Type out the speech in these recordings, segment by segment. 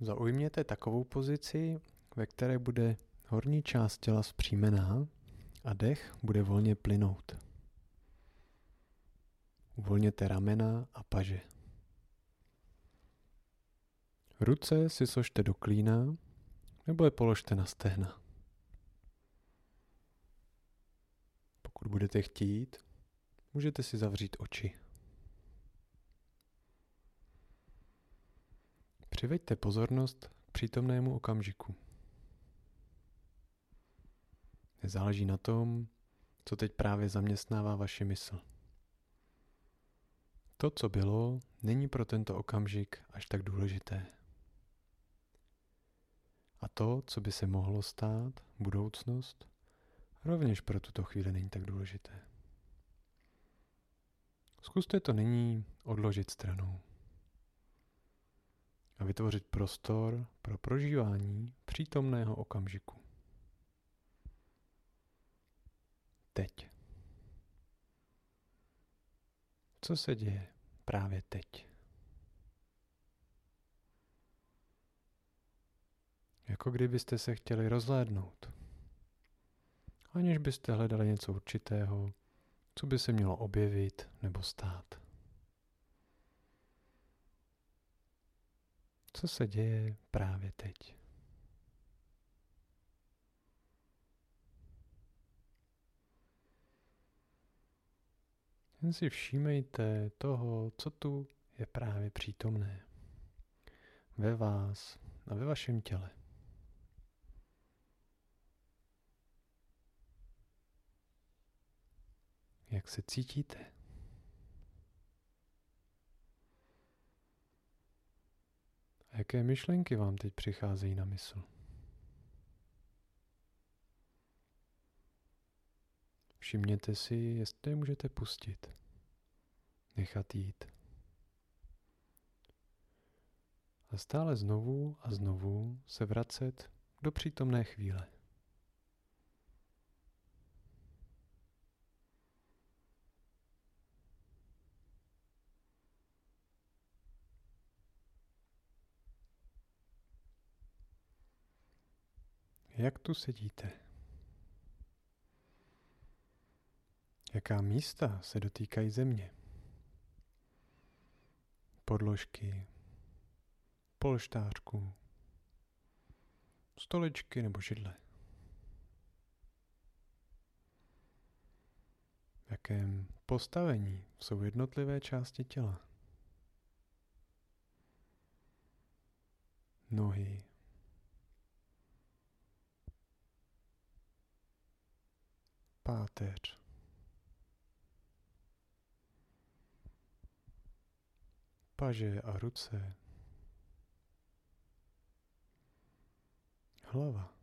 Zaujměte takovou pozici, ve které bude horní část těla zpřímená a dech bude volně plynout. Uvolněte ramena a paže. Ruce si složte do klína nebo je položte na stehna. Pokud budete chtít, můžete si zavřít oči. Přiveďte pozornost k přítomnému okamžiku. Nezáleží na tom, co teď právě zaměstnává vaši mysl. To, co bylo, není pro tento okamžik až tak důležité. A to, co by se mohlo stát, budoucnost, rovněž pro tuto chvíli není tak důležité. Zkuste to nyní odložit stranou a vytvořit prostor pro prožívání přítomného okamžiku. Teď. Co se děje právě teď? Jako kdybyste se chtěli rozhlédnout, aniž byste hledali něco určitého, co by se mělo objevit nebo stát. Co se děje právě teď? Jen si všímejte toho, co tu je právě přítomné. Ve vás a ve vašem těle. Jak se cítíte? Jaké myšlenky vám teď přicházejí na mysl? Všimněte si, jestli je můžete pustit. Nechat jít. A stále znovu a znovu se vracet do přítomné chvíle. Jak tu sedíte? Jaká místa se dotýkají země? Podložky, polštářku, stoličky nebo židle? V jakém postavení jsou jednotlivé části těla? Nohy, páteř. Paže a ruce. Hlava.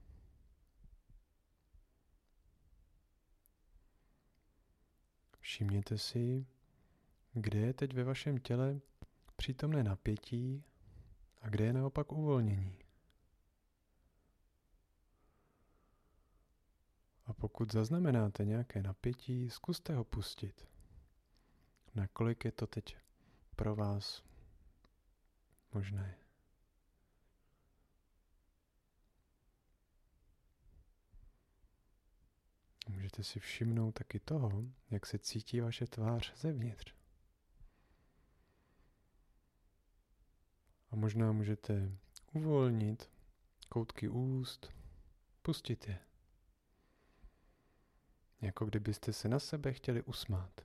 Všimněte si, kde je teď ve vašem těle přítomné napětí a kde je naopak uvolnění. Pokud zaznamenáte nějaké napětí, zkuste ho pustit. Nakolik je to teď pro vás možné? Můžete si všimnout taky toho, jak se cítí vaše tvář zevnitř. A možná můžete uvolnit koutky úst, pustit je jako kdybyste se na sebe chtěli usmát.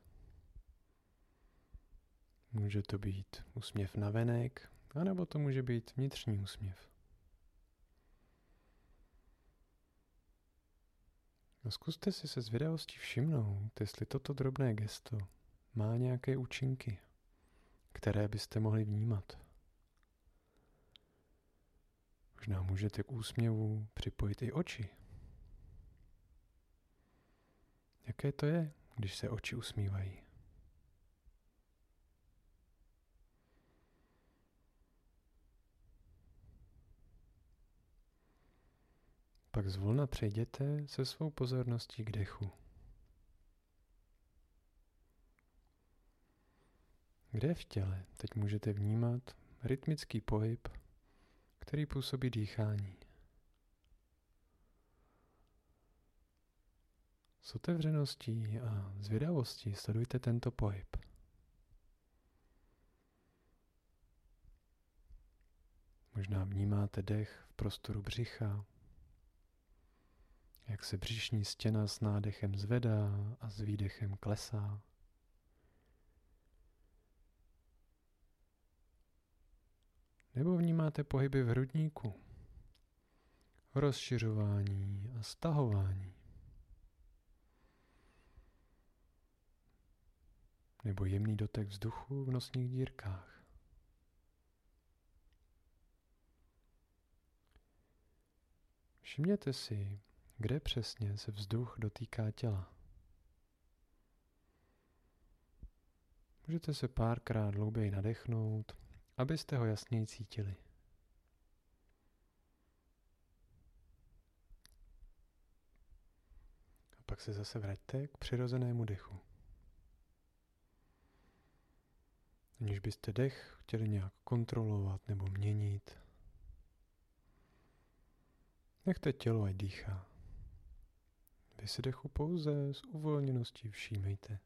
Může to být úsměv na venek, anebo to může být vnitřní úsměv. A zkuste si se zvědavostí všimnout, jestli toto drobné gesto má nějaké účinky, které byste mohli vnímat. Možná můžete k úsměvu připojit i oči. Jaké to je, když se oči usmívají? Pak zvolna přejděte se svou pozorností k dechu. Kde v těle teď můžete vnímat rytmický pohyb, který působí dýchání. S otevřeností a zvědavostí sledujte tento pohyb. Možná vnímáte dech v prostoru břicha, jak se břišní stěna s nádechem zvedá a s výdechem klesá. Nebo vnímáte pohyby v hrudníku, rozšiřování a stahování. Nebo jemný dotek vzduchu v nosních dírkách. Všimněte si, kde přesně se vzduch dotýká těla. Můžete se párkrát hlouběji nadechnout, abyste ho jasněji cítili. A pak se zase vraťte k přirozenému dechu. Aniž byste dech chtěli nějak kontrolovat nebo měnit, nechte tělo ať dýchá. Vy si dechu pouze s uvolněností všímejte.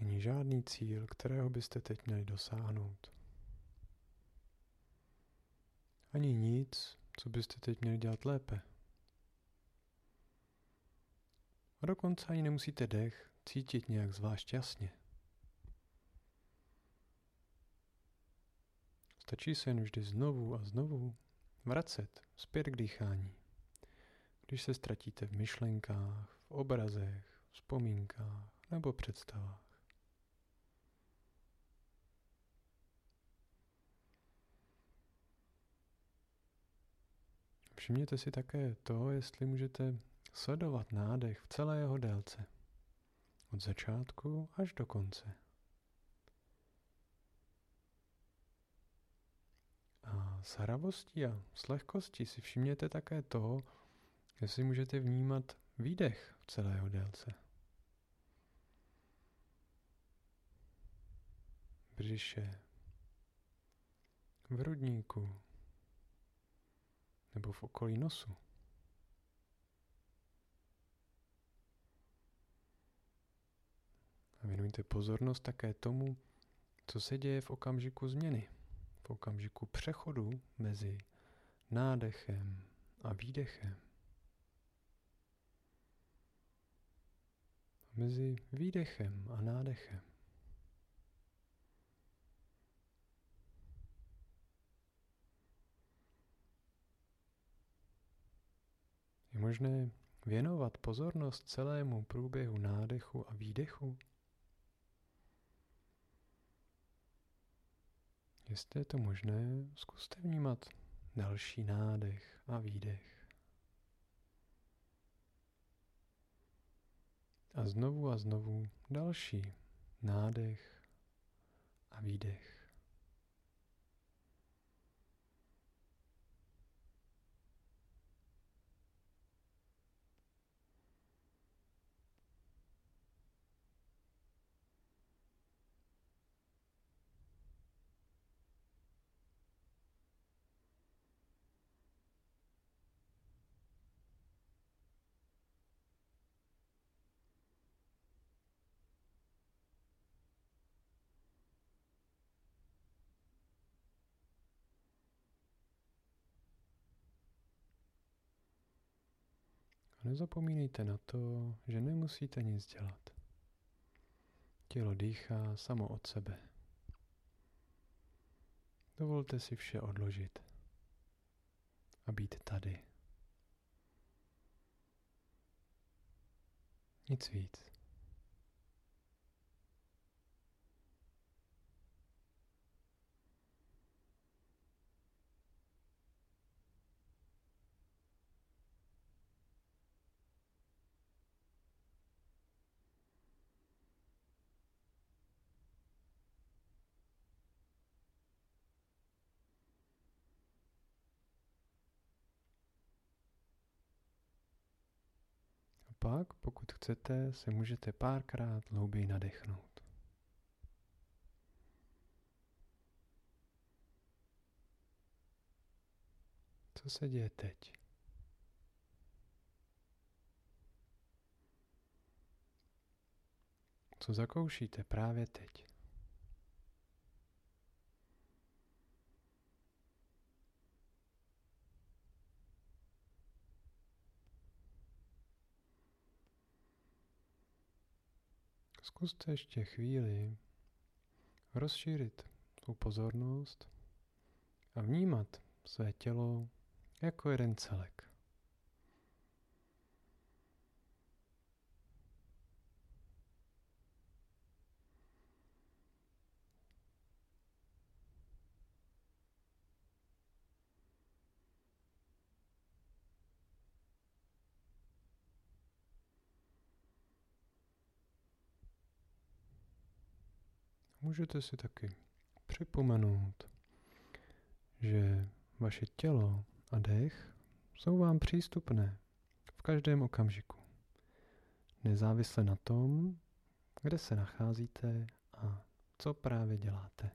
Není žádný cíl, kterého byste teď měli dosáhnout. Ani nic, co byste teď měli dělat lépe. A dokonce ani nemusíte dech cítit nějak zvlášť jasně. Stačí se jen vždy znovu a znovu vracet zpět k dýchání. Když se ztratíte v myšlenkách, v obrazech, vzpomínkách nebo představách. Všimněte si také to, jestli můžete sledovat nádech v celé jeho délce. Od začátku až do konce. A s hravostí a s lehkostí si všimněte také toho, jestli můžete vnímat výdech v celé jeho délce. Břiše, v hrudníku nebo v okolí nosu. Věnujte pozornost také tomu, co se děje v okamžiku změny v okamžiku přechodu mezi nádechem a výdechem. Mezi výdechem a nádechem. Je možné věnovat pozornost celému průběhu nádechu a výdechu? Jestli je to možné, zkuste vnímat další nádech a výdech. A znovu a znovu další nádech a výdech. Nezapomínejte na to, že nemusíte nic dělat. Tělo dýchá samo od sebe. Dovolte si vše odložit a být tady. Nic víc. pak, pokud chcete, se můžete párkrát hlouběji nadechnout. Co se děje teď? Co zakoušíte právě teď? Zkuste ještě chvíli rozšířit svou pozornost a vnímat své tělo jako jeden celek. Můžete si taky připomenout, že vaše tělo a dech jsou vám přístupné v každém okamžiku, nezávisle na tom, kde se nacházíte a co právě děláte.